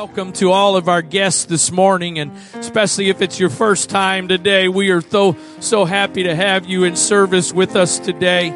welcome to all of our guests this morning, and especially if it's your first time today. We are so, so happy to have you in service with us today.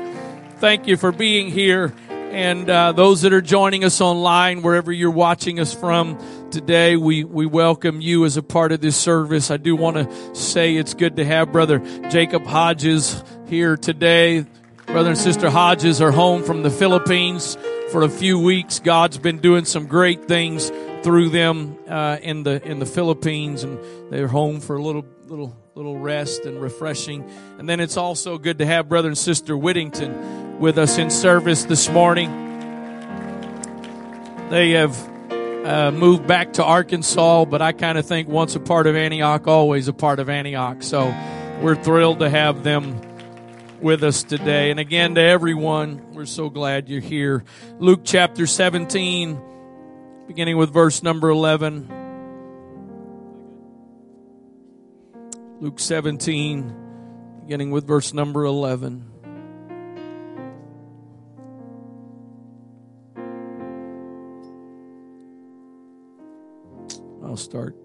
Thank you for being here. And uh, those that are joining us online, wherever you're watching us from today, we, we welcome you as a part of this service. I do want to say it's good to have Brother Jacob Hodges here today. Brother and Sister Hodges are home from the Philippines for a few weeks. God's been doing some great things through them uh, in the in the Philippines, and they're home for a little little little rest and refreshing. And then it's also good to have brother and sister Whittington with us in service this morning. They have uh, moved back to Arkansas, but I kind of think once a part of Antioch, always a part of Antioch. So we're thrilled to have them with us today. And again, to everyone, we're so glad you're here. Luke chapter 17, beginning with verse number 11. Luke 17, beginning with verse number 11. I'll start.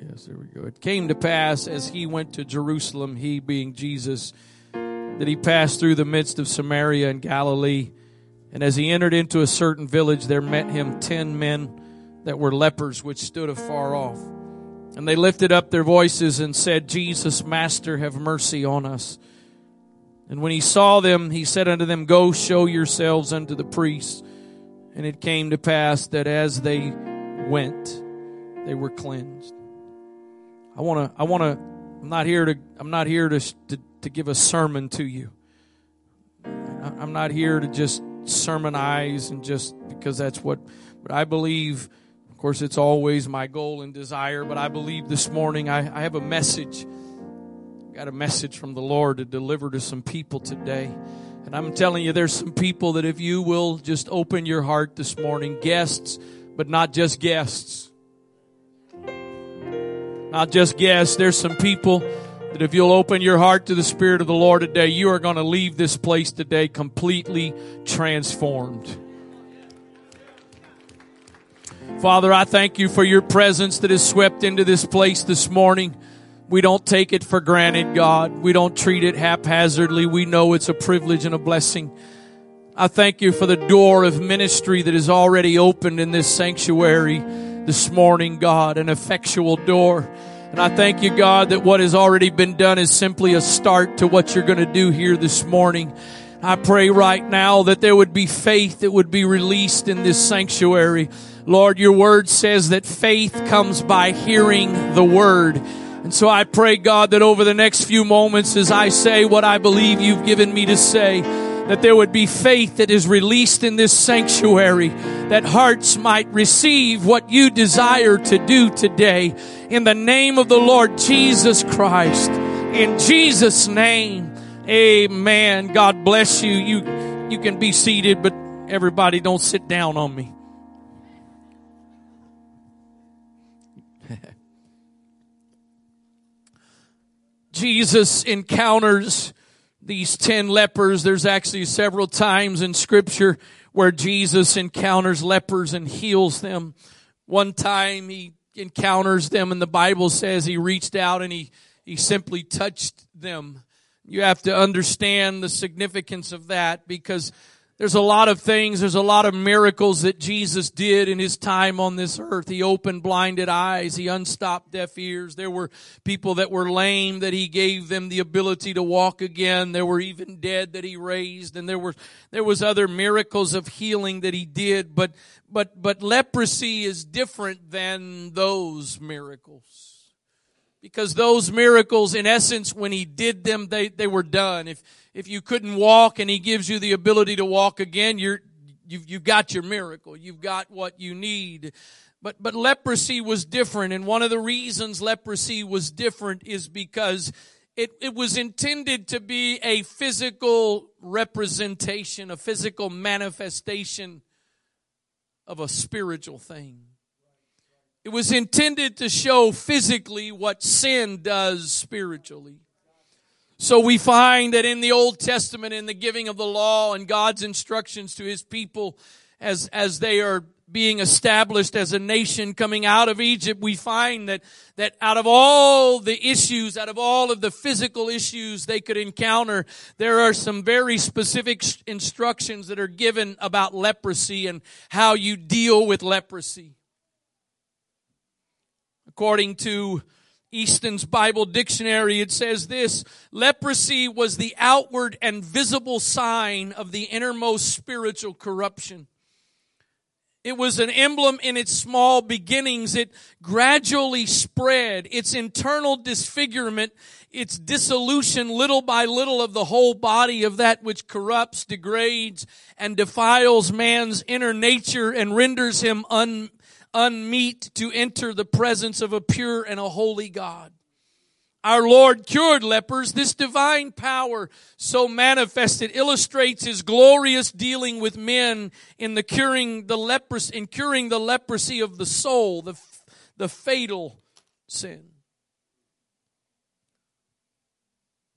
Yes, there we go. It came to pass as he went to Jerusalem, he being Jesus, that he passed through the midst of Samaria and Galilee. And as he entered into a certain village, there met him ten men that were lepers, which stood afar off. And they lifted up their voices and said, Jesus, Master, have mercy on us. And when he saw them, he said unto them, Go show yourselves unto the priests. And it came to pass that as they went, they were cleansed. I want to, I want to, I'm not here to, I'm not here to, to to give a sermon to you. I'm not here to just sermonize and just because that's what, but I believe, of course, it's always my goal and desire, but I believe this morning I, I have a message. Got a message from the Lord to deliver to some people today. And I'm telling you, there's some people that if you will just open your heart this morning, guests, but not just guests. Not just guests. There's some people that if you'll open your heart to the Spirit of the Lord today, you are going to leave this place today completely transformed. Father, I thank you for your presence that has swept into this place this morning. We don't take it for granted, God. We don't treat it haphazardly. We know it's a privilege and a blessing. I thank you for the door of ministry that is already opened in this sanctuary this morning, God, an effectual door. And I thank you, God, that what has already been done is simply a start to what you're going to do here this morning. I pray right now that there would be faith that would be released in this sanctuary. Lord, your word says that faith comes by hearing the word. And so I pray, God, that over the next few moments as I say what I believe you've given me to say, that there would be faith that is released in this sanctuary, that hearts might receive what you desire to do today. In the name of the Lord Jesus Christ. In Jesus' name. Amen. God bless you. You, you can be seated, but everybody don't sit down on me. Jesus encounters these 10 lepers. There's actually several times in scripture where Jesus encounters lepers and heals them. One time he encounters them and the Bible says he reached out and he, he simply touched them. You have to understand the significance of that because there's a lot of things, there's a lot of miracles that Jesus did in his time on this earth. He opened blinded eyes, he unstopped deaf ears. There were people that were lame that he gave them the ability to walk again. There were even dead that he raised and there were there was other miracles of healing that he did, but but but leprosy is different than those miracles because those miracles in essence when he did them they, they were done. If if you couldn't walk and he gives you the ability to walk again you're you've, you've got your miracle. You've got what you need. But but leprosy was different. And one of the reasons leprosy was different is because it, it was intended to be a physical representation a physical manifestation of a spiritual thing it was intended to show physically what sin does spiritually. So we find that in the Old Testament, in the giving of the law and God's instructions to his people as, as they are being established as a nation coming out of Egypt, we find that, that out of all the issues, out of all of the physical issues they could encounter, there are some very specific instructions that are given about leprosy and how you deal with leprosy. According to Easton's Bible Dictionary, it says this, leprosy was the outward and visible sign of the innermost spiritual corruption. It was an emblem in its small beginnings. It gradually spread. Its internal disfigurement, its dissolution little by little of the whole body of that which corrupts, degrades, and defiles man's inner nature and renders him un, unmeet to enter the presence of a pure and a holy God. Our Lord cured lepers. This divine power so manifested illustrates his glorious dealing with men in the curing the leprosy, in curing the leprosy of the soul, the, the fatal sin.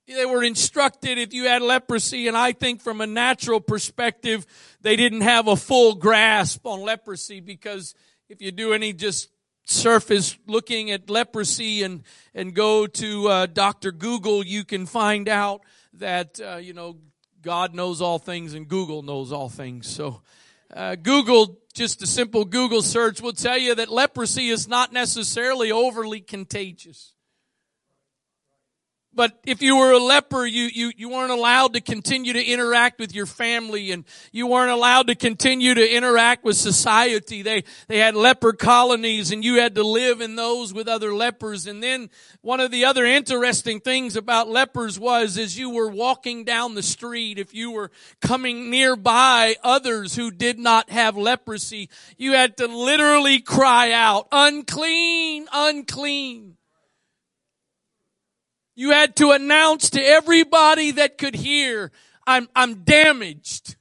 They were instructed if you had leprosy, and I think from a natural perspective, they didn't have a full grasp on leprosy because if you do any just surface looking at leprosy and and go to uh, Dr. Google, you can find out that uh, you know God knows all things and Google knows all things. So uh, Google, just a simple Google search will tell you that leprosy is not necessarily overly contagious. But if you were a leper, you, you, you weren't allowed to continue to interact with your family and you weren't allowed to continue to interact with society. They, they had leper colonies and you had to live in those with other lepers. And then one of the other interesting things about lepers was as you were walking down the street, if you were coming nearby others who did not have leprosy, you had to literally cry out, unclean, unclean. You had to announce to everybody that could hear, I'm, I'm damaged.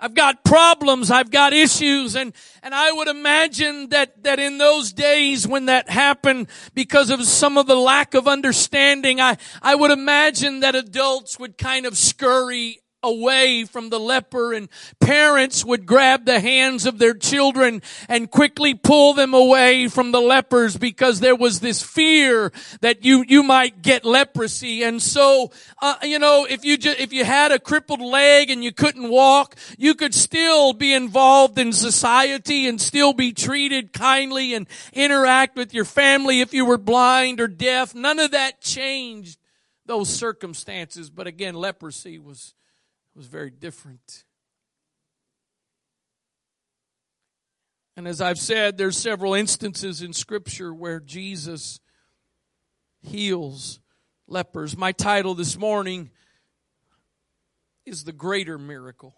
I've got problems. I've got issues. And, and I would imagine that, that in those days when that happened, because of some of the lack of understanding, I, I would imagine that adults would kind of scurry away from the leper and parents would grab the hands of their children and quickly pull them away from the lepers because there was this fear that you you might get leprosy. And so uh, you know if you just if you had a crippled leg and you couldn't walk you could still be involved in society and still be treated kindly and interact with your family if you were blind or deaf. None of that changed those circumstances. But again leprosy was was very different. And as I've said, there's several instances in scripture where Jesus heals lepers. My title this morning is The Greater Miracle.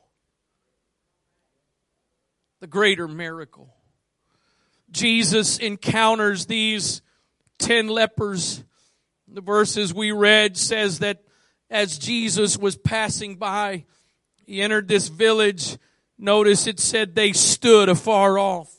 The Greater Miracle. Jesus encounters these ten lepers. The verses we read says that as Jesus was passing by. He entered this village. Notice it said they stood afar off.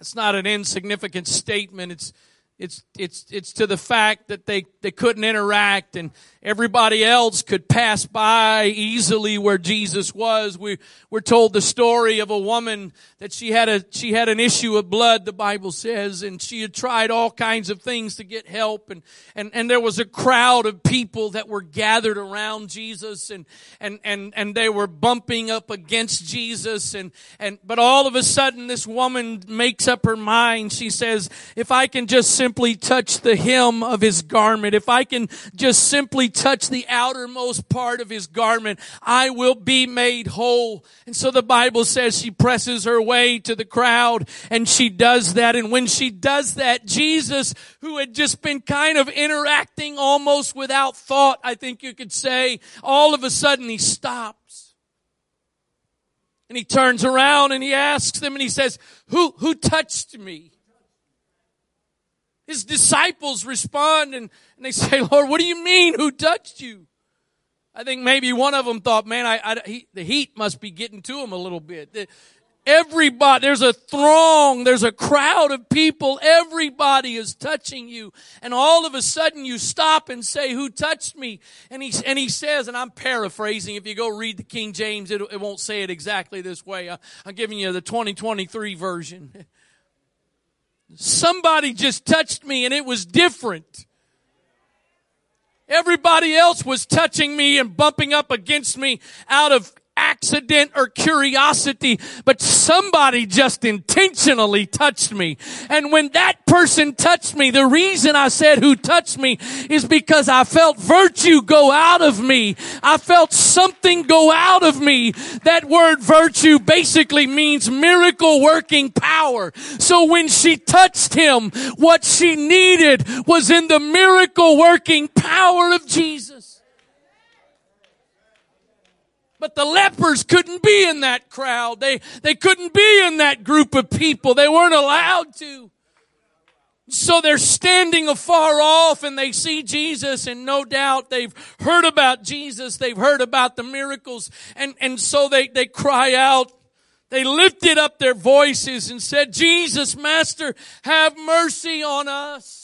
It's not an insignificant statement. It's it's, it's, it's to the fact that they, they couldn't interact and everybody else could pass by easily where Jesus was. We, we're told the story of a woman that she had a, she had an issue of blood, the Bible says, and she had tried all kinds of things to get help and, and, and there was a crowd of people that were gathered around Jesus and, and, and, and they were bumping up against Jesus and, and, but all of a sudden this woman makes up her mind. She says, if I can just simply touch the hem of his garment, if I can just simply touch the outermost part of his garment, I will be made whole. And so the Bible says she presses her way to the crowd and she does that. And when she does that, Jesus, who had just been kind of interacting almost without thought, I think you could say, all of a sudden he stops. And he turns around and he asks them and he says, who, who touched me? His disciples respond and, and they say, Lord, what do you mean? Who touched you? I think maybe one of them thought, man, I, I he, the heat must be getting to him a little bit. The, Everybody, there's a throng, there's a crowd of people, everybody is touching you. And all of a sudden you stop and say, who touched me? And he, and he says, and I'm paraphrasing, if you go read the King James, it, it won't say it exactly this way. I, I'm giving you the 2023 version. Somebody just touched me and it was different. Everybody else was touching me and bumping up against me out of accident or curiosity, but somebody just intentionally touched me. And when that person touched me, the reason I said who touched me is because I felt virtue go out of me. I felt something go out of me. That word virtue basically means miracle working power. So when she touched him, what she needed was in the miracle working power of Jesus. But the lepers couldn't be in that crowd. They, they couldn't be in that group of people. They weren't allowed to. So they're standing afar off and they see Jesus and no doubt they've heard about Jesus. They've heard about the miracles and, and so they, they cry out. They lifted up their voices and said, Jesus, Master, have mercy on us.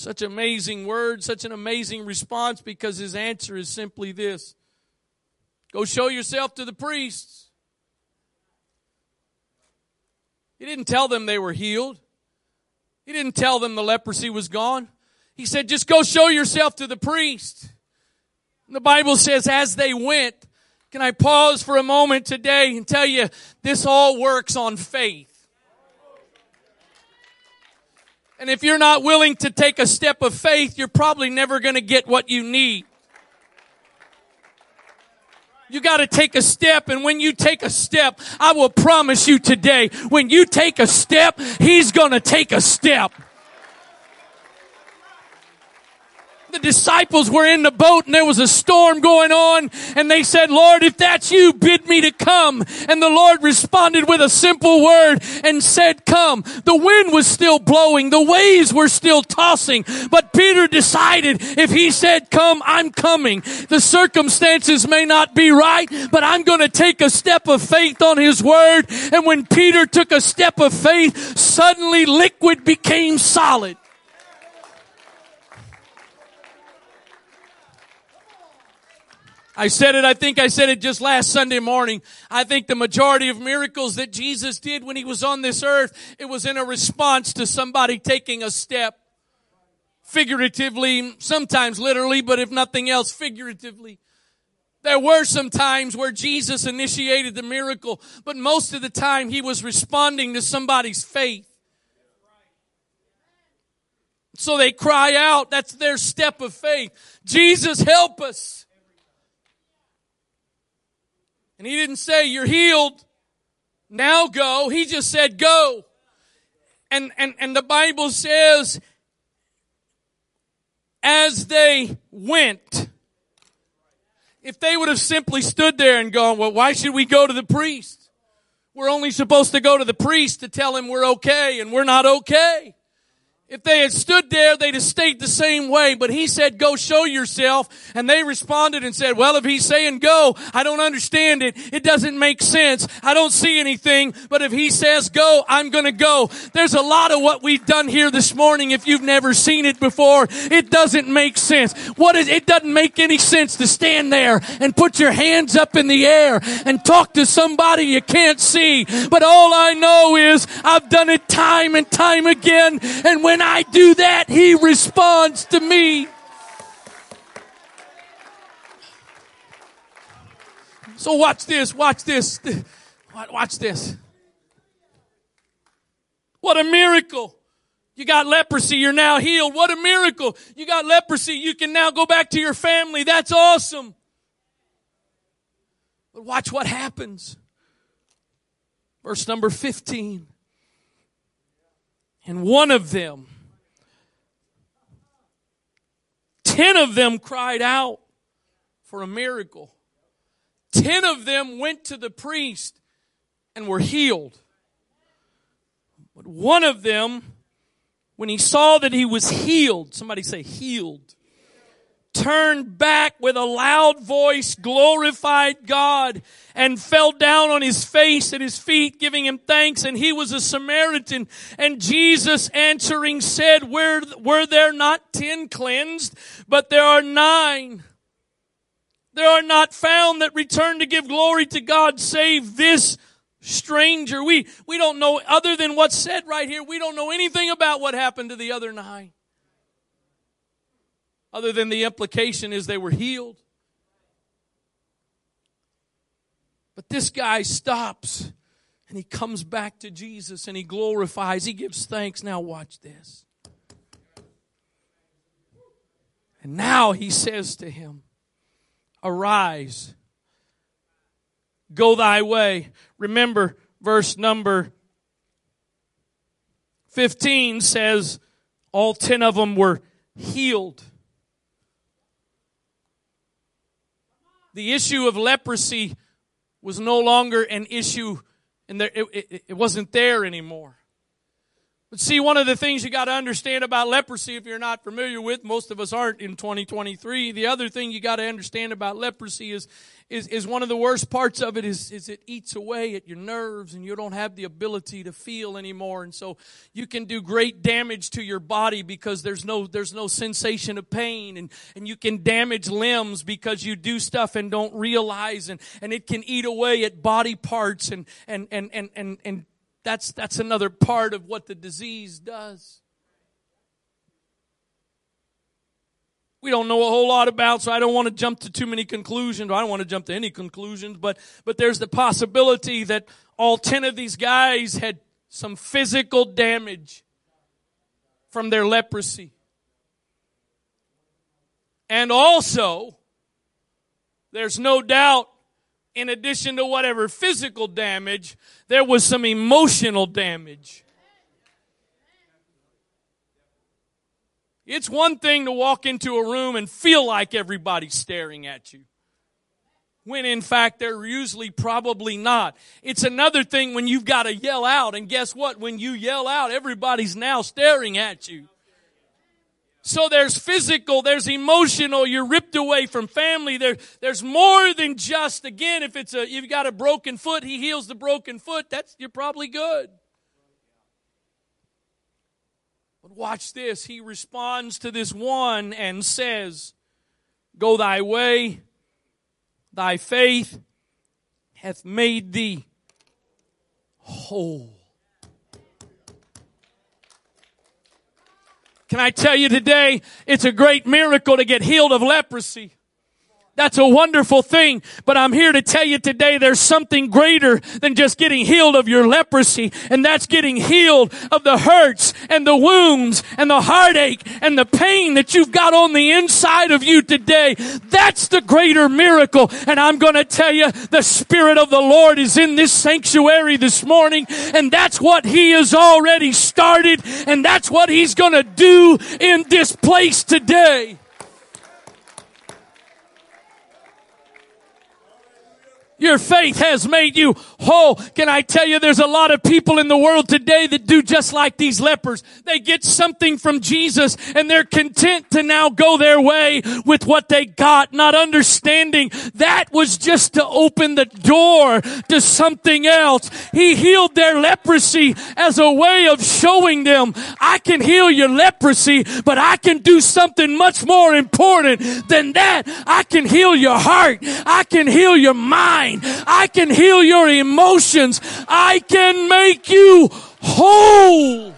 Such amazing words, such an amazing response because his answer is simply this. Go show yourself to the priests. He didn't tell them they were healed. He didn't tell them the leprosy was gone. He said, just go show yourself to the priest. The Bible says as they went, can I pause for a moment today and tell you this all works on faith. And if you're not willing to take a step of faith, you're probably never going to get what you need. You gotta take a step and when you take a step, I will promise you today, when you take a step, He's gonna take a step. The disciples were in the boat and there was a storm going on and they said, Lord, if that's you, bid me to come. And the Lord responded with a simple word and said, come. The wind was still blowing. The waves were still tossing. But Peter decided if he said, come, I'm coming. The circumstances may not be right, but I'm going to take a step of faith on his word. And when Peter took a step of faith, suddenly liquid became solid. I said it, I think I said it just last Sunday morning. I think the majority of miracles that Jesus did when he was on this earth, it was in a response to somebody taking a step. Figuratively, sometimes literally, but if nothing else, figuratively. There were some times where Jesus initiated the miracle, but most of the time he was responding to somebody's faith. So they cry out, that's their step of faith. Jesus, help us. And he didn't say, you're healed. Now go. He just said, go. And, and, and the Bible says, as they went, if they would have simply stood there and gone, well, why should we go to the priest? We're only supposed to go to the priest to tell him we're okay and we're not okay. If they had stood there, they'd have stayed the same way. But he said, go show yourself. And they responded and said, well, if he's saying go, I don't understand it. It doesn't make sense. I don't see anything. But if he says go, I'm going to go. There's a lot of what we've done here this morning. If you've never seen it before, it doesn't make sense. What is, it doesn't make any sense to stand there and put your hands up in the air and talk to somebody you can't see. But all I know is I've done it time and time again. And when when I do that, He responds to me. So watch this, watch this, watch this. What a miracle. You got leprosy, you're now healed. What a miracle. You got leprosy, you can now go back to your family. That's awesome. But watch what happens. Verse number 15. And one of them, ten of them cried out for a miracle. Ten of them went to the priest and were healed. But one of them, when he saw that he was healed, somebody say healed, turned back with a loud voice, glorified God, and fell down on his face at his feet, giving him thanks. And he was a Samaritan. And Jesus answering said, were, were there not ten cleansed? But there are nine. There are not found that return to give glory to God save this stranger. We, we don't know, other than what's said right here, we don't know anything about what happened to the other nine. Other than the implication is they were healed. But this guy stops and he comes back to Jesus and he glorifies, he gives thanks. Now, watch this. And now he says to him, Arise, go thy way. Remember, verse number 15 says, All ten of them were healed. The issue of leprosy was no longer an issue and there, it, it, it wasn't there anymore. But see, one of the things you got to understand about leprosy, if you're not familiar with, most of us aren't in 2023. The other thing you got to understand about leprosy is, is, is one of the worst parts of it is, is it eats away at your nerves and you don't have the ability to feel anymore. And so you can do great damage to your body because there's no, there's no sensation of pain and, and you can damage limbs because you do stuff and don't realize and, and it can eat away at body parts and, and, and, and, and, and that's, that's another part of what the disease does. We don't know a whole lot about, so I don't want to jump to too many conclusions. I don't want to jump to any conclusions, but, but there's the possibility that all 10 of these guys had some physical damage from their leprosy. And also, there's no doubt in addition to whatever physical damage, there was some emotional damage. It's one thing to walk into a room and feel like everybody's staring at you. When in fact they're usually probably not. It's another thing when you've got to yell out and guess what? When you yell out, everybody's now staring at you. So there's physical, there's emotional, you're ripped away from family. There, there's more than just, again, if it's a, you've got a broken foot, he heals the broken foot, that's, you're probably good. But watch this. He responds to this one and says, Go thy way, thy faith hath made thee whole. Can I tell you today, it's a great miracle to get healed of leprosy. That's a wonderful thing. But I'm here to tell you today there's something greater than just getting healed of your leprosy. And that's getting healed of the hurts and the wounds and the heartache and the pain that you've got on the inside of you today. That's the greater miracle. And I'm going to tell you the Spirit of the Lord is in this sanctuary this morning. And that's what He has already started. And that's what He's going to do in this place today. Your faith has made you whole. Can I tell you there's a lot of people in the world today that do just like these lepers. They get something from Jesus and they're content to now go their way with what they got, not understanding that was just to open the door to something else. He healed their leprosy as a way of showing them, I can heal your leprosy, but I can do something much more important than that. I can heal your heart. I can heal your mind mind. I can heal your emotions. I can make you whole.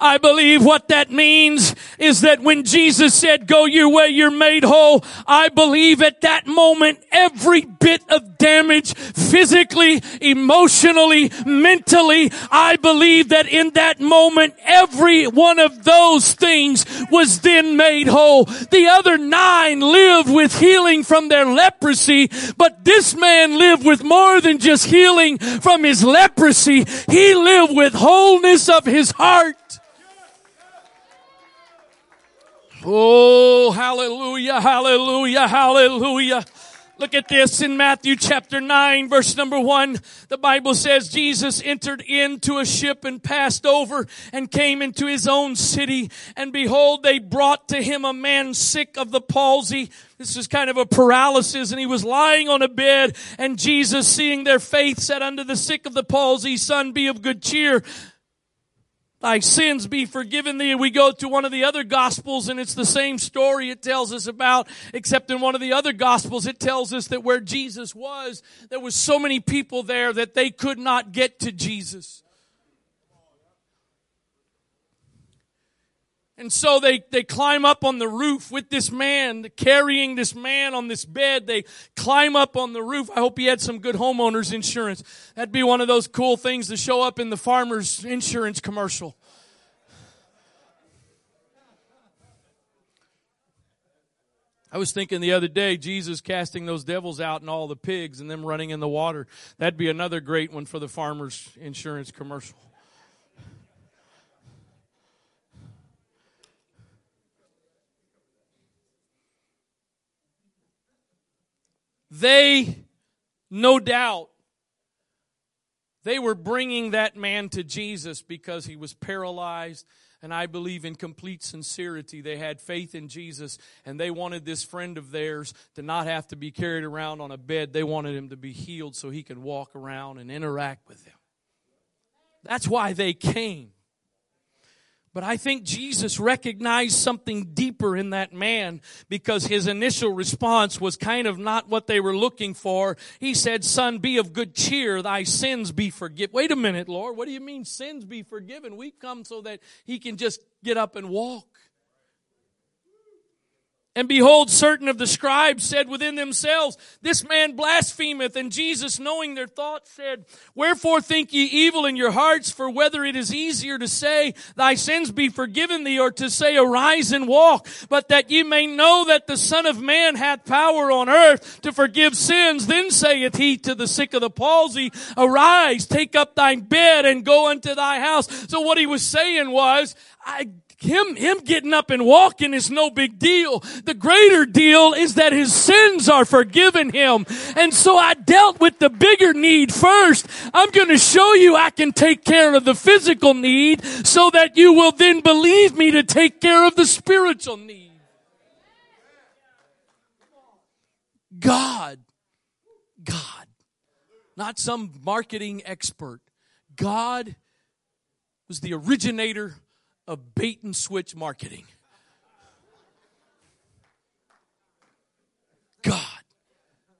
I believe what that means is that when Jesus said, go your way, you're made whole. I believe at that moment, every bit of damage, physically, emotionally, mentally, I believe that in that moment, every one of those things was then made whole. The other nine lived with healing from their leprosy, but this man lived with more than just healing from his leprosy. He lived with wholeness of his heart. Oh, hallelujah, hallelujah, hallelujah. Look at this in Matthew chapter 9 verse number 1. The Bible says Jesus entered into a ship and passed over and came into his own city. And behold, they brought to him a man sick of the palsy. This is kind of a paralysis and he was lying on a bed and Jesus seeing their faith said unto the sick of the palsy, son, be of good cheer thy sins be forgiven thee. We go to one of the other gospels and it's the same story it tells us about, except in one of the other gospels it tells us that where Jesus was, there was so many people there that they could not get to Jesus. And so they, they climb up on the roof with this man, carrying this man on this bed. They climb up on the roof. I hope he had some good homeowner's insurance. That'd be one of those cool things to show up in the farmer's insurance commercial. I was thinking the other day, Jesus casting those devils out and all the pigs and them running in the water. That'd be another great one for the farmer's insurance commercial. They, no doubt, they were bringing that man to Jesus because he was paralyzed. And I believe in complete sincerity, they had faith in Jesus and they wanted this friend of theirs to not have to be carried around on a bed. They wanted him to be healed so he could walk around and interact with them. That's why they came. But I think Jesus recognized something deeper in that man because his initial response was kind of not what they were looking for. He said, son, be of good cheer. Thy sins be forgiven. Wait a minute, Lord. What do you mean sins be forgiven? We come so that he can just get up and walk. And behold, certain of the scribes said within themselves, This man blasphemeth. And Jesus, knowing their thoughts, said, Wherefore think ye evil in your hearts? For whether it is easier to say, Thy sins be forgiven thee, or to say, Arise and walk. But that ye may know that the Son of Man hath power on earth to forgive sins, then saith he to the sick of the palsy, Arise, take up thy bed, and go unto thy house. So what he was saying was, I him, him getting up and walking is no big deal. The greater deal is that his sins are forgiven him. And so I dealt with the bigger need first. I'm going to show you I can take care of the physical need so that you will then believe me to take care of the spiritual need. God, God, not some marketing expert. God was the originator of bait and switch marketing. God.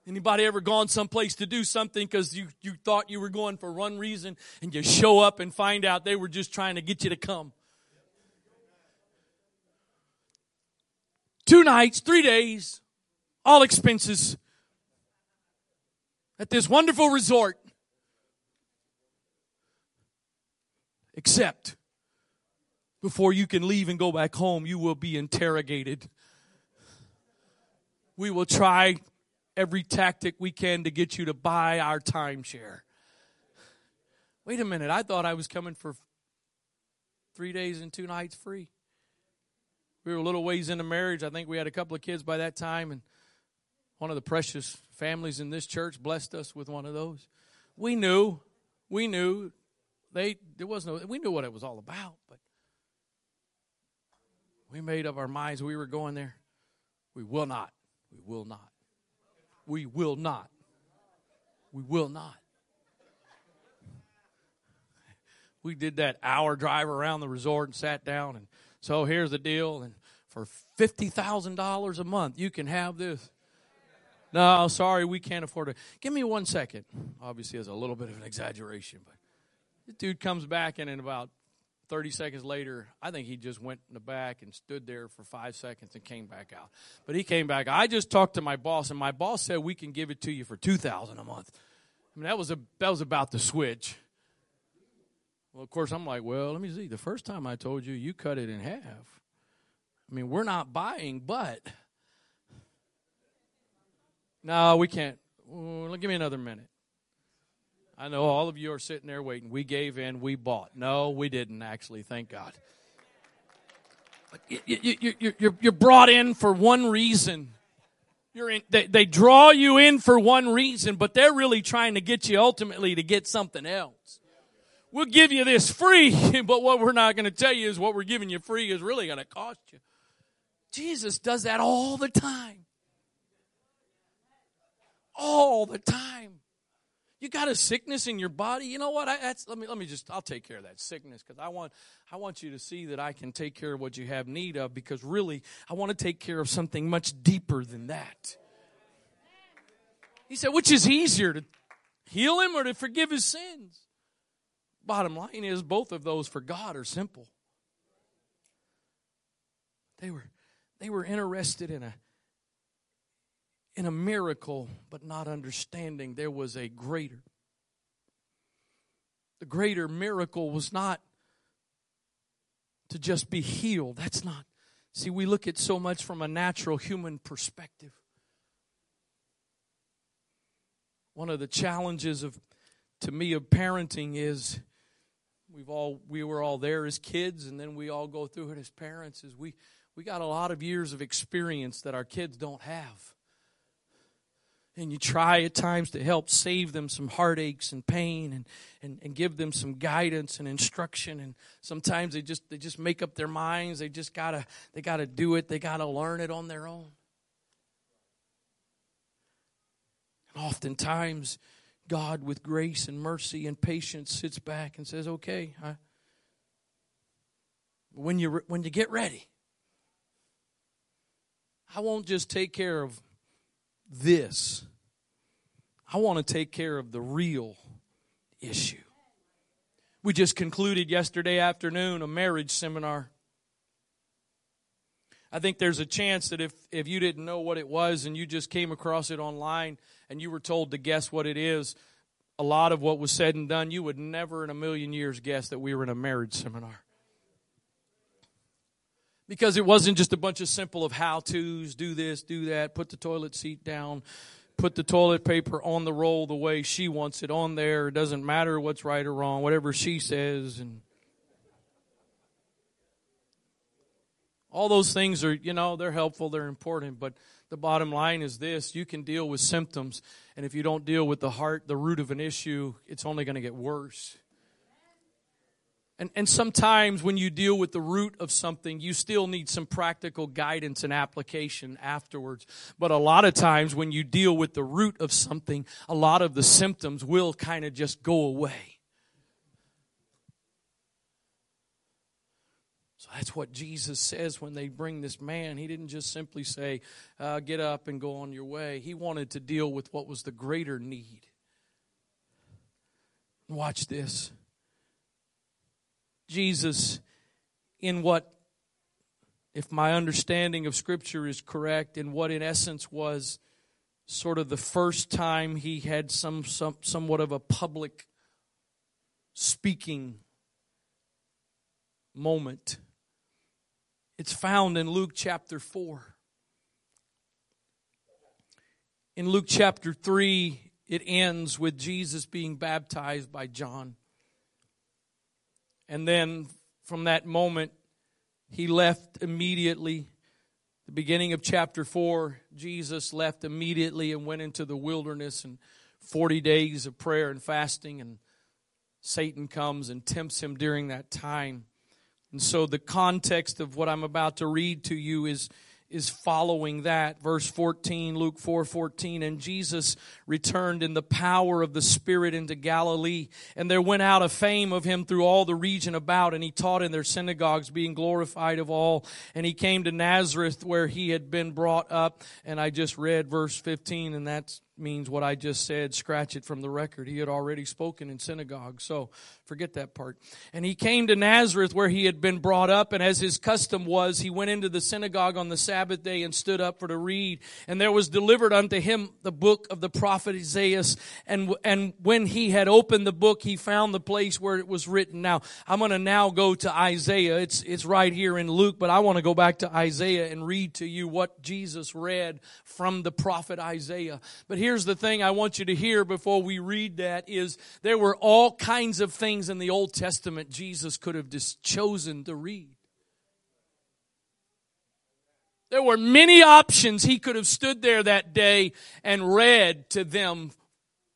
Anybody ever gone someplace to do something because you, you thought you were going for one reason and you show up and find out they were just trying to get you to come? Two nights, three days, all expenses at this wonderful resort. Except before you can leave and go back home, you will be interrogated. We will try every tactic we can to get you to buy our timeshare. Wait a minute, I thought I was coming for three days and two nights free. We were a little ways into marriage. I think we had a couple of kids by that time, and one of the precious families in this church blessed us with one of those. We knew, we knew they there was no we knew what it was all about, but we made up our minds we were going there. We will not. We will not. We will not. We will not. We did that hour drive around the resort and sat down and so here's the deal and for $50,000 a month you can have this. No, sorry, we can't afford it. Give me one second. Obviously, it's a little bit of an exaggeration, but the dude comes back and in about 30 seconds later, I think he just went in the back and stood there for five seconds and came back out. But he came back. I just talked to my boss, and my boss said we can give it to you for 2000 a month. I mean, that was, a, that was about the switch. Well, of course, I'm like, well, let me see. The first time I told you, you cut it in half. I mean, we're not buying, but. No, we can't. Well, give me another minute. I know all of you are sitting there waiting. We gave in, we bought. No, we didn't actually, thank God. You, you, you, you're brought in for one reason. You're in, they, they draw you in for one reason, but they're really trying to get you ultimately to get something else. We'll give you this free, but what we're not going to tell you is what we're giving you free is really going to cost you. Jesus does that all the time. All the time. You got a sickness in your body. You know what? I, let me let me just. I'll take care of that sickness because I want I want you to see that I can take care of what you have need of. Because really, I want to take care of something much deeper than that. He said, which is easier to heal him or to forgive his sins? Bottom line is, both of those for God are simple. They were they were interested in a in a miracle, but not understanding there was a greater. The greater miracle was not to just be healed. That's not. See, we look at so much from a natural human perspective. One of the challenges of to me of parenting is we've all we were all there as kids and then we all go through it as parents is we we got a lot of years of experience that our kids don't have and you try at times to help save them some heartaches and pain and, and, and give them some guidance and instruction. And sometimes they just they just make up their minds. They just gotta they gotta do it. They gotta learn it on their own. And oftentimes god with grace and mercy and patience sits back and says okay I, when you when you get ready i won't just take care of this. I want to take care of the real issue. We just concluded yesterday afternoon a marriage seminar. I think there's a chance that if, if you didn't know what it was and you just came across it online and you were told to guess what it is, a lot of what was said and done, you would never in a million years guess that we were in a marriage seminar because it wasn't just a bunch of simple of how to's do this do that put the toilet seat down put the toilet paper on the roll the way she wants it on there. It doesn't matter what's right or wrong whatever she says. And all those things are you know they're helpful they're important but the bottom line is this. You can deal with symptoms and if you don't deal with the heart the root of an issue it's only going to get worse and, and sometimes when you deal with the root of something, you still need some practical guidance and application afterwards. But a lot of times when you deal with the root of something, a lot of the symptoms will kind of just go away. So that's what Jesus says when they bring this man. He didn't just simply say, uh, get up and go on your way. He wanted to deal with what was the greater need. Watch this. Jesus in what, if my understanding of Scripture is correct, in what in essence was sort of the first time he had some, some somewhat of a public speaking moment. It's found in Luke chapter 4. In Luke chapter 3, it ends with Jesus being baptized by John. And then from that moment, he left immediately. The beginning of chapter 4, Jesus left immediately and went into the wilderness and 40 days of prayer and fasting and Satan comes and tempts him during that time. And so the context of what I'm about to read to you is is following that. Verse 14, Luke 4 14. And Jesus returned in the power of the Spirit into Galilee. And there went out a fame of him through all the region about. And he taught in their synagogues, being glorified of all. And he came to Nazareth where he had been brought up. And I just read verse 15, and that means what I just said, scratch it from the record. He had already spoken in synagogue, so forget that part. And he came to Nazareth where he had been brought up, and as his custom was, he went into the synagogue on the Sabbath day and stood up for to read. And there was delivered unto him the book of the prophet Isaiah. And, and when he had opened the book, he found the place where it was written. Now, I'm going to now go to Isaiah. It's, it's right here in Luke, but I want to go back to Isaiah and read to you what Jesus read from the prophet Isaiah. But here's the thing I want you to hear before we read that is there were all kinds of things in the Old Testament Jesus could have just chosen to read. There were many options he could have stood there that day and read to them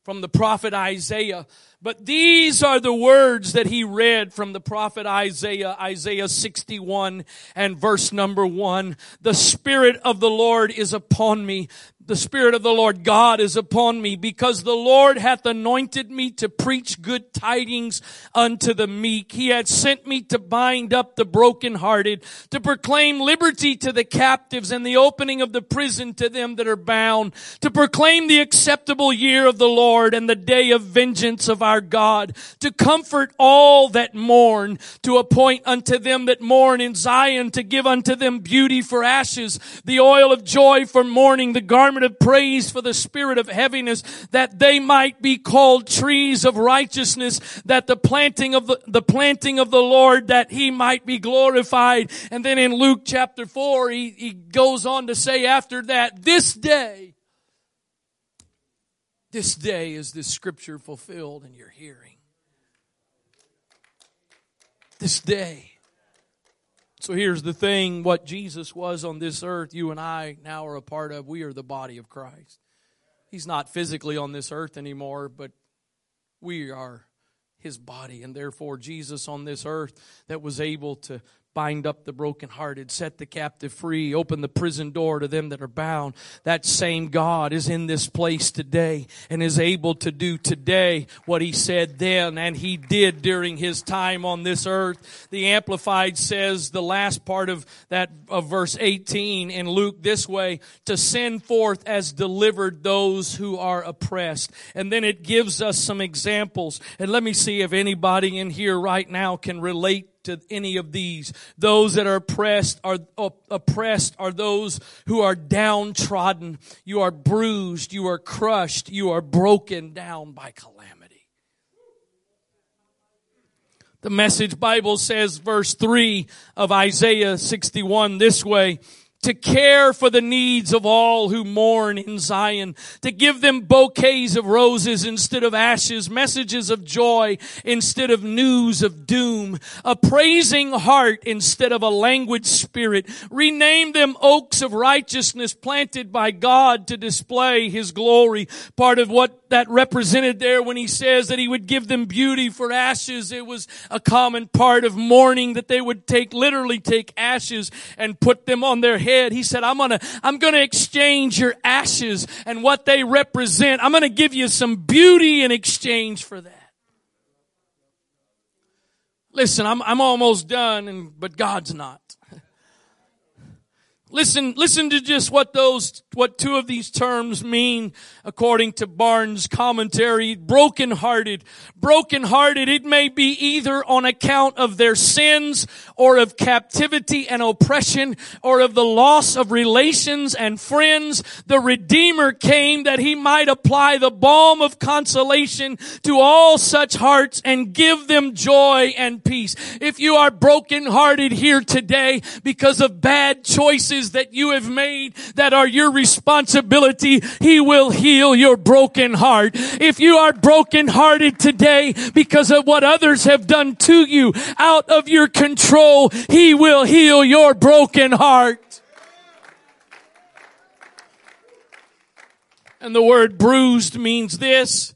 from the prophet Isaiah. But these are the words that he read from the prophet Isaiah, Isaiah 61 and verse number one. The Spirit of the Lord is upon me the Spirit of the Lord God is upon me because the Lord hath anointed me to preach good tidings unto the meek. He hath sent me to bind up the brokenhearted, to proclaim liberty to the captives and the opening of the prison to them that are bound, to proclaim the acceptable year of the Lord and the day of vengeance of our God, to comfort all that mourn, to appoint unto them that mourn in Zion, to give unto them beauty for ashes, the oil of joy for mourning, the garment of praise for the spirit of heaviness, that they might be called trees of righteousness, that the planting of the, the planting of the Lord, that he might be glorified. And then in Luke chapter four, he, he goes on to say after that, this day, this day is this scripture fulfilled in your hearing. This day. So here's the thing what Jesus was on this earth, you and I now are a part of. We are the body of Christ. He's not physically on this earth anymore, but we are his body. And therefore, Jesus on this earth that was able to bind up the brokenhearted, set the captive free, open the prison door to them that are bound. That same God is in this place today and is able to do today what he said then and he did during his time on this earth. The Amplified says the last part of that of verse 18 in Luke this way, to send forth as delivered those who are oppressed. And then it gives us some examples. And let me see if anybody in here right now can relate to any of these. Those that are oppressed are oppressed are those who are downtrodden. You are bruised. You are crushed. You are broken down by calamity. The message Bible says verse 3 of Isaiah 61 this way to care for the needs of all who mourn in Zion, to give them bouquets of roses instead of ashes, messages of joy instead of news of doom, a praising heart instead of a languid spirit, rename them oaks of righteousness planted by God to display His glory. Part of what that represented there when He says that He would give them beauty for ashes, it was a common part of mourning that they would take, literally take ashes and put them on their head. He said, I'm gonna, I'm gonna exchange your ashes and what they represent. I'm gonna give you some beauty in exchange for that. Listen, I'm, I'm almost done and, but God's not. Listen, listen to just what those, what two of these terms mean according to Barnes' commentary. Brokenhearted. Brokenhearted, it may be either on account of their sins or of captivity and oppression or of the loss of relations and friends. The Redeemer came that he might apply the balm of consolation to all such hearts and give them joy and peace. If you are brokenhearted here today because of bad choices that you have made that are your responsibility, He will heal your broken heart. If you are broken hearted today because of what others have done to you out of your control, He will heal your broken heart. And the word bruised means this.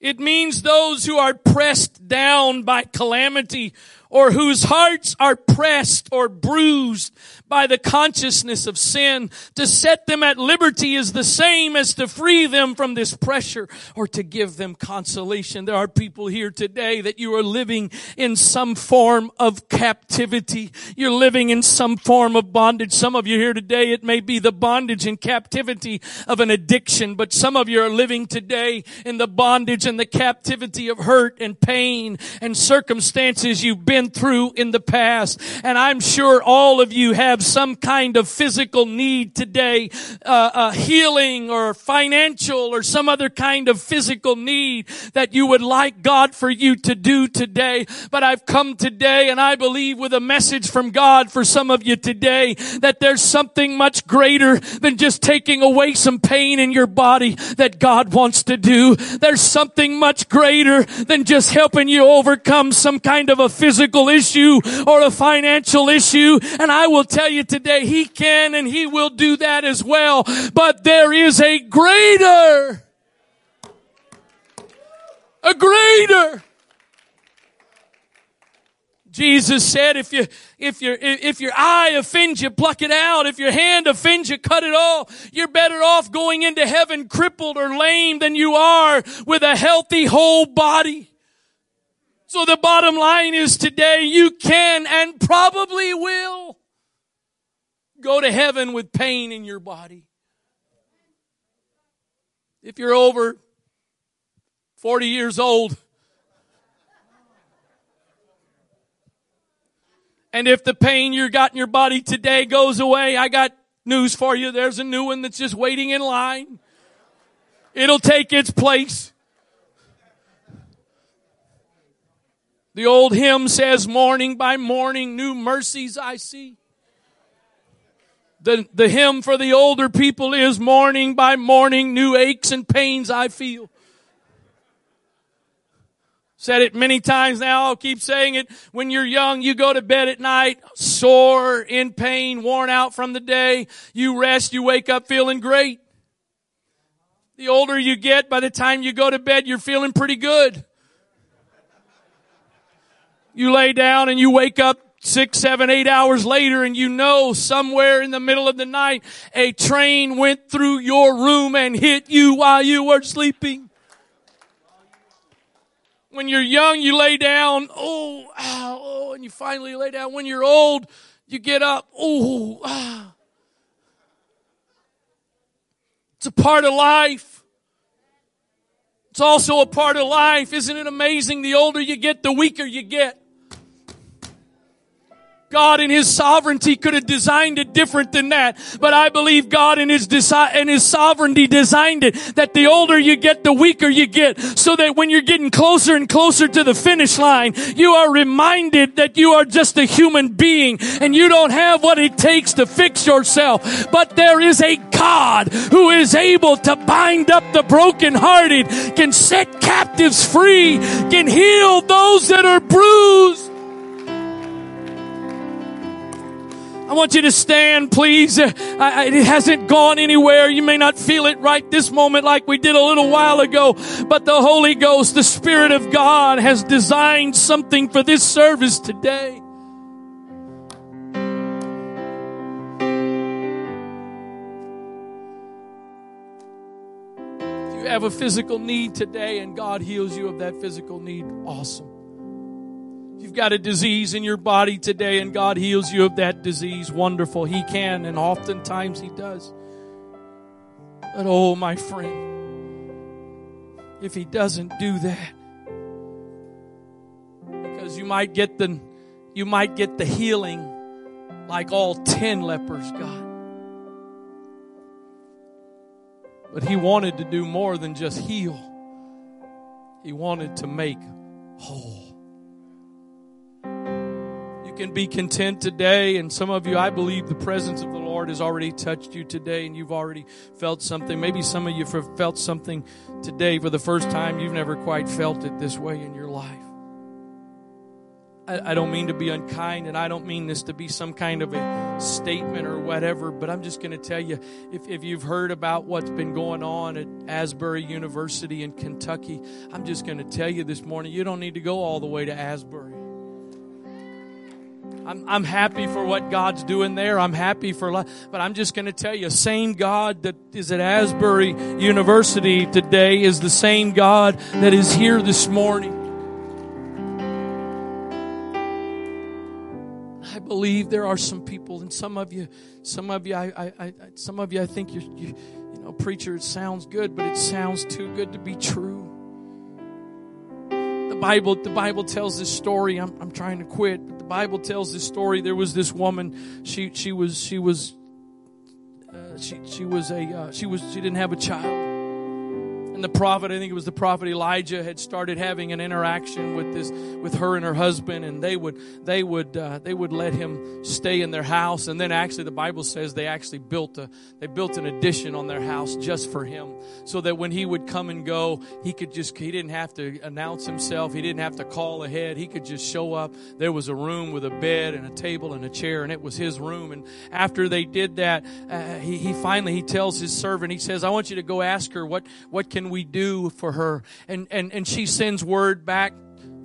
It means those who are pressed down by calamity or whose hearts are pressed or bruised by the consciousness of sin. To set them at liberty is the same as to free them from this pressure or to give them consolation. There are people here today that you are living in some form of captivity. You're living in some form of bondage. Some of you here today, it may be the bondage and captivity of an addiction, but some of you are living today in the bondage and the captivity of hurt and pain and circumstances you've been through in the past. And I'm sure all of you have have some kind of physical need today, uh, uh, healing or financial or some other kind of physical need that you would like God for you to do today. But I've come today and I believe with a message from God for some of you today that there's something much greater than just taking away some pain in your body that God wants to do. There's something much greater than just helping you overcome some kind of a physical physical issue or a financial issue. And I will tell you today, He can and He will do that as well. But there is a greater, a greater. Jesus said, if you, if your, if your eye offends you, pluck it out. If your hand offends you, cut it off. You're better off going into heaven crippled or lame than you are with a healthy whole body. So the bottom line is today you can and probably will go to heaven with pain in your body. If you're over 40 years old, And if the pain you got in your body today goes away, I got news for you. There's a new one that's just waiting in line. It'll take its place. The old hymn says, morning by morning, new mercies I see. The, the hymn for the older people is morning by morning, new aches and pains I feel. Said it many times now. I'll keep saying it. When you're young, you go to bed at night, sore, in pain, worn out from the day. You rest, you wake up feeling great. The older you get, by the time you go to bed, you're feeling pretty good. You lay down and you wake up six, seven, eight hours later and you know somewhere in the middle of the night a train went through your room and hit you while you were sleeping. When you're young, you lay down, oh, ow, oh, and you finally lay down. When you're old, you get up, oh, ah. It's a part of life. It's also a part of life. Isn't it amazing? The older you get, the weaker you get. God in His sovereignty could have designed it different than that. But I believe God in His desi- in His sovereignty designed it that the older you get, the weaker you get. So that when you're getting closer and closer to the finish line, you are reminded that you are just a human being and you don't have what it takes to fix yourself. But there is a God who is able to bind up the brokenhearted, can set captives free, can heal those that are bruised. I want you to stand, please. I, I, it hasn't gone anywhere. You may not feel it right this moment like we did a little while ago, but the Holy Ghost, the Spirit of God has designed something for this service today. If you have a physical need today and God heals you of that physical need, awesome you've got a disease in your body today and God heals you of that disease, wonderful. He can, and oftentimes He does. But oh, my friend, if He doesn't do that, because you might get the you might get the healing like all ten lepers got. But he wanted to do more than just heal. He wanted to make whole can be content today. And some of you, I believe the presence of the Lord has already touched you today and you've already felt something. Maybe some of you have felt something today for the first time. You've never quite felt it this way in your life. I, I don't mean to be unkind and I don't mean this to be some kind of a statement or whatever, but I'm just going to tell you if, if you've heard about what's been going on at Asbury University in Kentucky, I'm just going to tell you this morning you don't need to go all the way to Asbury. I'm, I'm happy for what God's doing there. I'm happy for life. But I'm just going to tell you, same God that is at Asbury University today is the same God that is here this morning. I believe there are some people, and some of you, some of you, I, I, I some of you, I think you're, you, you know, preacher. It sounds good, but it sounds too good to be true. The Bible, the Bible tells this story. I'm, I'm trying to quit, Bible tells this story. There was this woman. She she was she was uh, she she was a uh, she was she didn't have a child, and the prophet i think it was the prophet elijah had started having an interaction with this with her and her husband and they would they would uh, they would let him stay in their house. And then actually the bible says they actually built a they built an addition on their house just for him so that when he would come and go he could just he didn't have to announce himself. He didn't have to call ahead. He could just show up. There was a room with a bed and a table and a chair and it was his room. And after they did that uh, he, he finally he tells his servant he says i want you to go ask her what what can we do for her? And, and, and she sends word back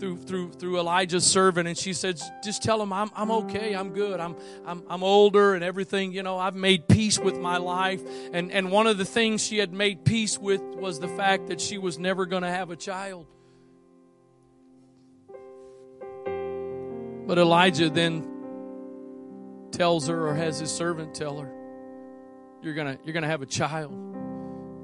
through through through Elijah's servant, and she says, "Just tell him I'm I'm okay. I'm good. I'm I'm I'm older and everything. You know, I've made peace with my life. And and one of the things she had made peace with was the fact that she was never going to have a child. But Elijah then tells her, or has his servant tell her, "You're gonna you're gonna have a child."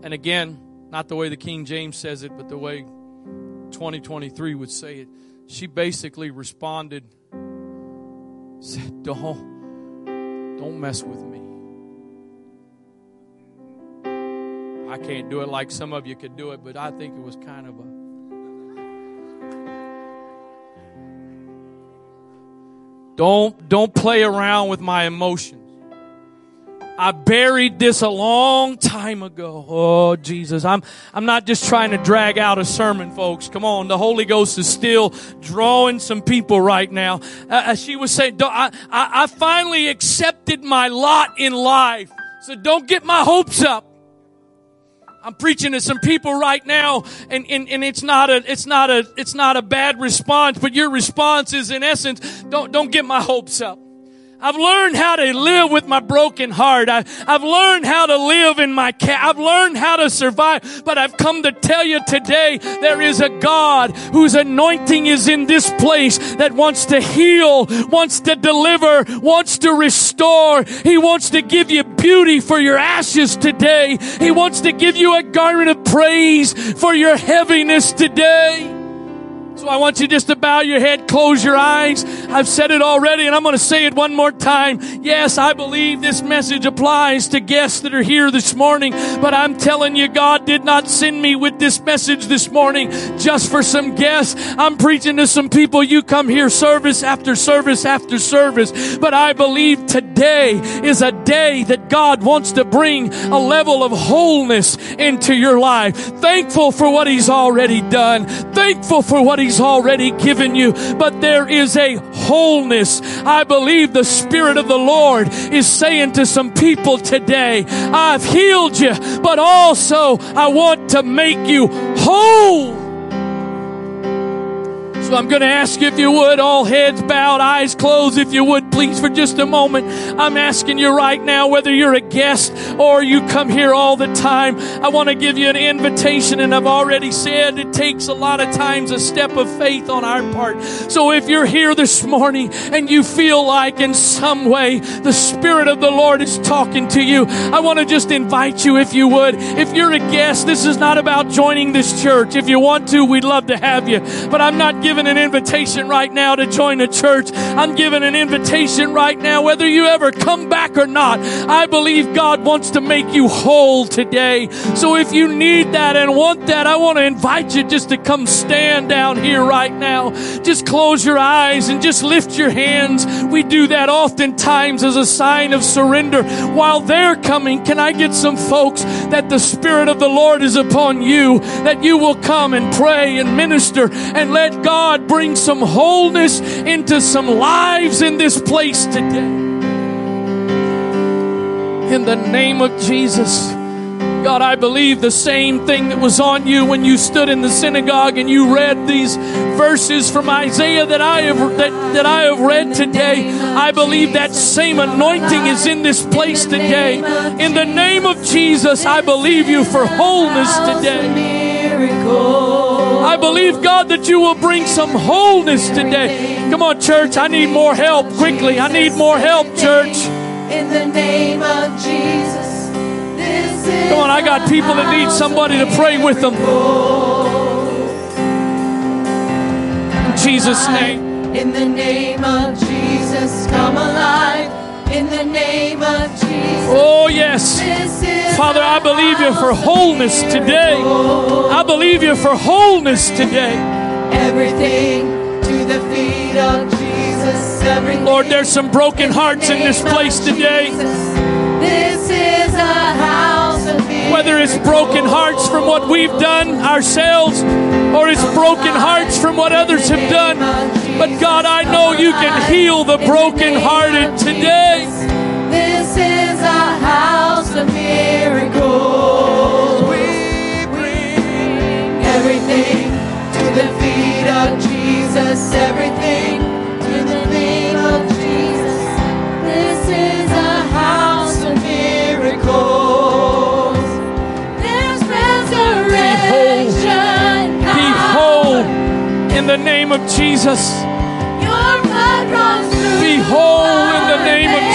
And again, not the way the King James says it, but the way 2023 would say it. She basically responded, said, Don't, don't mess with me. I can't do it like some of you could do it, but I think it was kind of a. Don't don't play around with my emotions. I buried this a long time ago. Oh, Jesus. I'm, I'm not just trying to drag out a sermon, folks. Come on. The Holy Ghost is still drawing some people right now. Uh, she was saying, I, I, I finally accepted my lot in life. So don't get my hopes up. I'm preaching to some people right now, and, and, and it's not a it's not a it's not a bad response, but your response is in essence, don't don't get my hopes up. I've learned how to live with my broken heart. I, have learned how to live in my cat. I've learned how to survive. But I've come to tell you today there is a God whose anointing is in this place that wants to heal, wants to deliver, wants to restore. He wants to give you beauty for your ashes today. He wants to give you a garment of praise for your heaviness today. So I want you just to bow your head, close your eyes. I've said it already and I'm going to say it one more time. Yes, I believe this message applies to guests that are here this morning, but I'm telling you, God did not send me with this message this morning just for some guests. I'm preaching to some people. You come here service after service after service, but I believe today is a day that God wants to bring a level of wholeness into your life. Thankful for what He's already done. Thankful for what He's He's already given you, but there is a wholeness. I believe the Spirit of the Lord is saying to some people today, I've healed you, but also I want to make you whole. So I'm going to ask you if you would, all heads bowed, eyes closed, if you would, please, for just a moment. I'm asking you right now, whether you're a guest or you come here all the time, I want to give you an invitation. And I've already said it takes a lot of times a step of faith on our part. So if you're here this morning and you feel like in some way the Spirit of the Lord is talking to you, I want to just invite you, if you would. If you're a guest, this is not about joining this church. If you want to, we'd love to have you. But I'm not giving giving an invitation right now to join a church. I'm giving an invitation right now, whether you ever come back or not. I believe God wants to make you whole today. So if you need that and want that, I want to invite you just to come stand down here right now. Just close your eyes and just lift your hands. We do that oftentimes as a sign of surrender. While they're coming, can I get some folks that the Spirit of the Lord is upon you, that you will come and pray and minister and let God God bring some wholeness into some lives in this place today. In the name of Jesus. God, I believe the same thing that was on you when you stood in the synagogue and you read these verses from Isaiah that I have that, that I have read today. I believe that same anointing is in this place today. In the name of Jesus, I believe you for wholeness today. I believe, God, that you will bring some wholeness today. Come on, church. I need more help quickly. I need more help, church. In the name of Jesus. Come on, I got people that need somebody to pray with them. In Jesus' name. In the name of Jesus, come alive. In the name of Jesus. Oh, yes. Yes. This is Father, I believe you for wholeness today. I believe you for wholeness today. everything to the feet of Jesus. Everything. Lord, there's some broken hearts in this place today. This is a house of peace. Whether it's broken hearts from what we've done ourselves or it's broken hearts from what others have done. But God, I know you can heal the brokenhearted today. This is a house of miracles. We bring everything to the feet of Jesus. Everything in the name of Jesus. Your blood runs through Be whole in the name of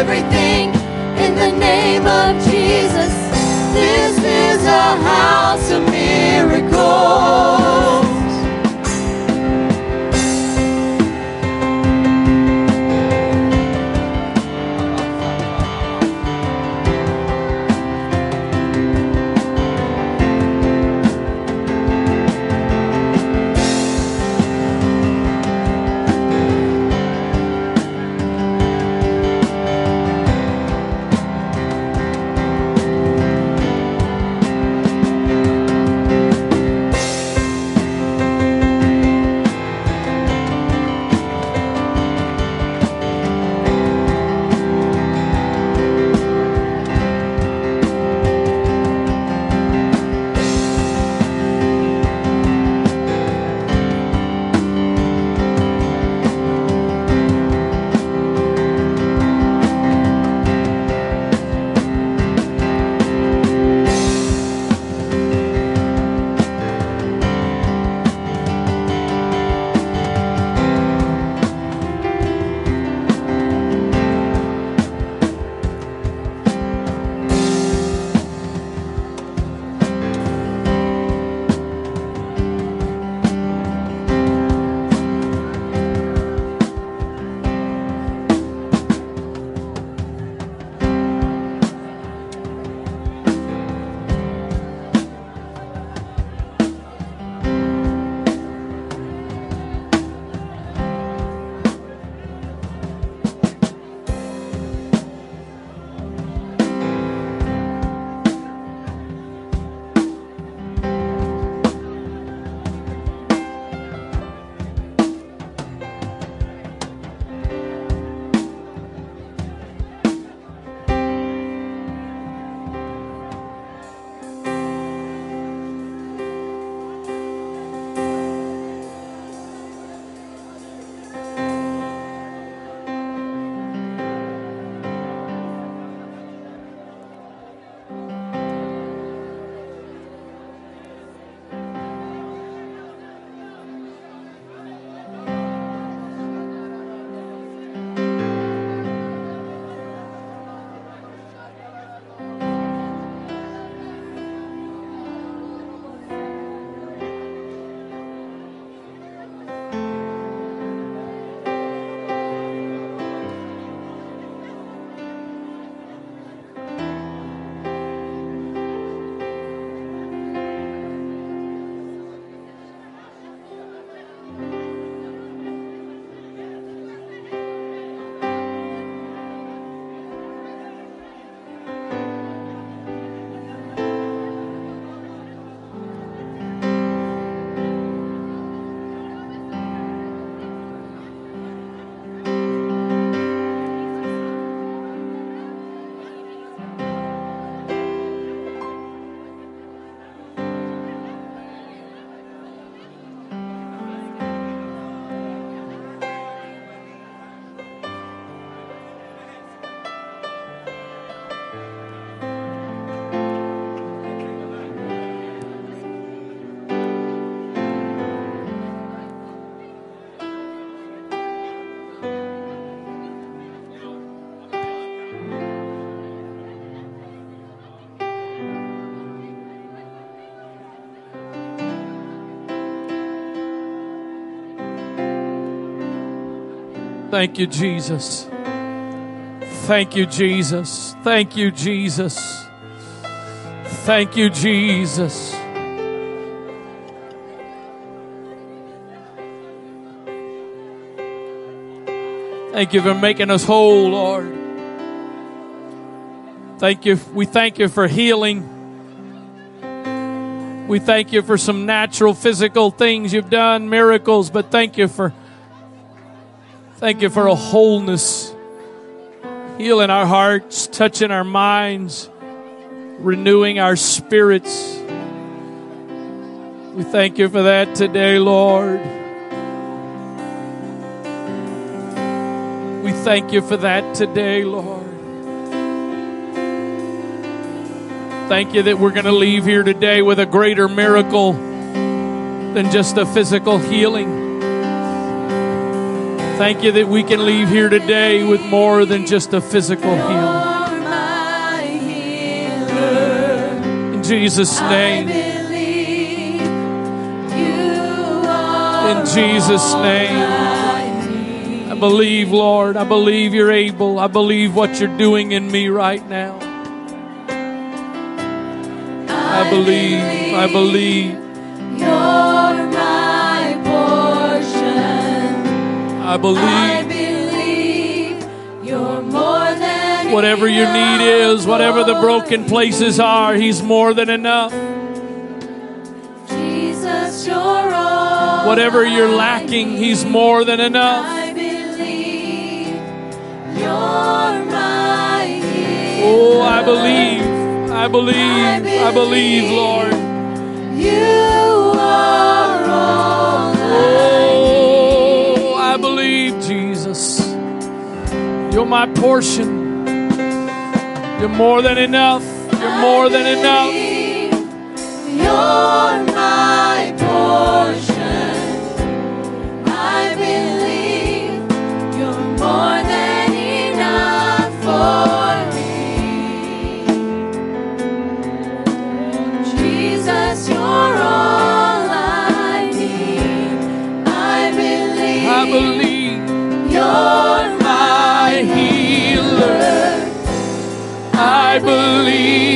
everything in the name of Jesus. This Thank you, Jesus. Thank you, Jesus. Thank you, Jesus. Thank you, Jesus. Thank you for making us whole, Lord. Thank you. We thank you for healing. We thank you for some natural physical things you've done, miracles, but thank you for thank you for a wholeness. Healing our hearts, touching our minds, renewing our spirits. We thank you for that today, Lord. We thank you for that today, Lord. Thank you that we're going to leave here today with a greater miracle than just a physical healing. Thank you that we can leave here today with more than just a physical healing. You're my healer. In Jesus' I name. believe you are In Jesus' name. I. I believe, Lord. I believe you're able. I believe what you're doing in me right now. I believe. I believe. I I believe. believe you're more than Whatever your need is, whatever the broken places are, He's more than enough. Jesus, you're all Whatever you're lacking. He's more than enough. I believe you're my healer. Oh, I believe. I believe. I believe, Lord. You are all I Oh, You're my portion. You're more than enough. You're more than enough. You're my portion. I believe you're more than enough for me. Jesus, you're all I need. I believe, I believe you're I believe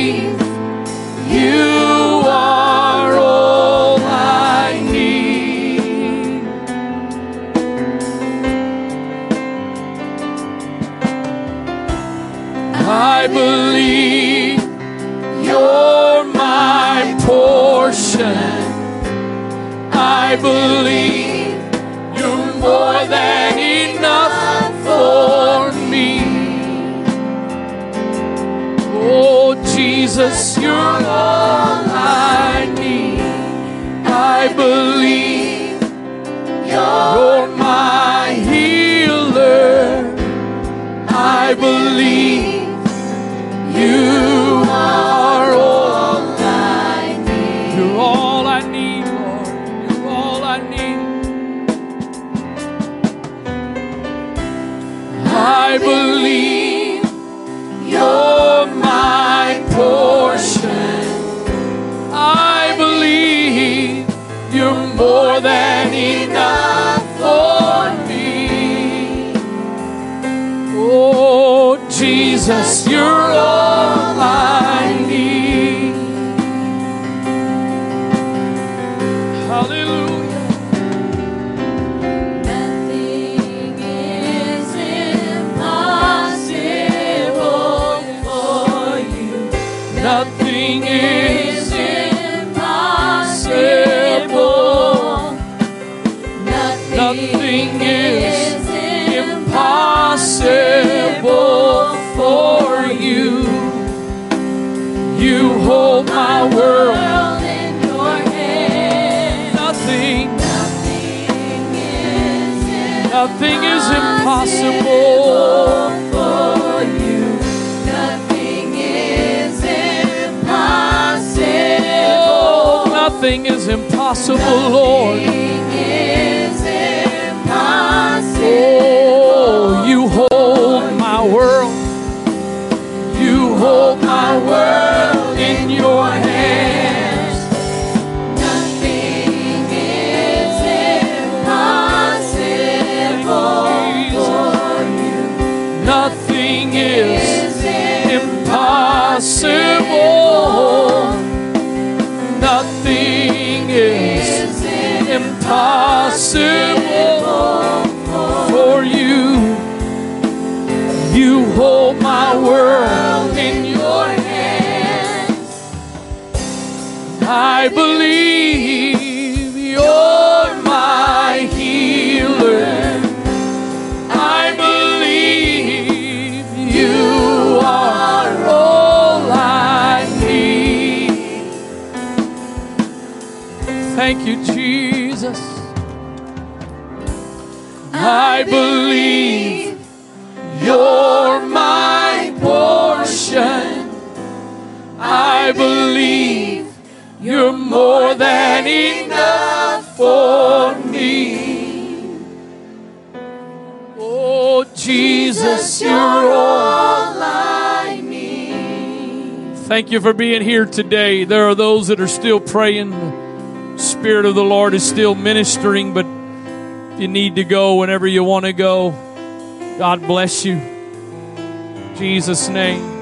Nothing is impossible, Lord. For you. You hold my world in your hands. I believe you're my healer. I believe you are all I need. Thank you. I believe you're my portion. I believe you're more than enough for me. Oh, Jesus, you're all I need. Thank you for being here today. There are those that are still praying. The Spirit of the Lord is still ministering, but if you need to go whenever you want to go, God bless you. In Jesus' name.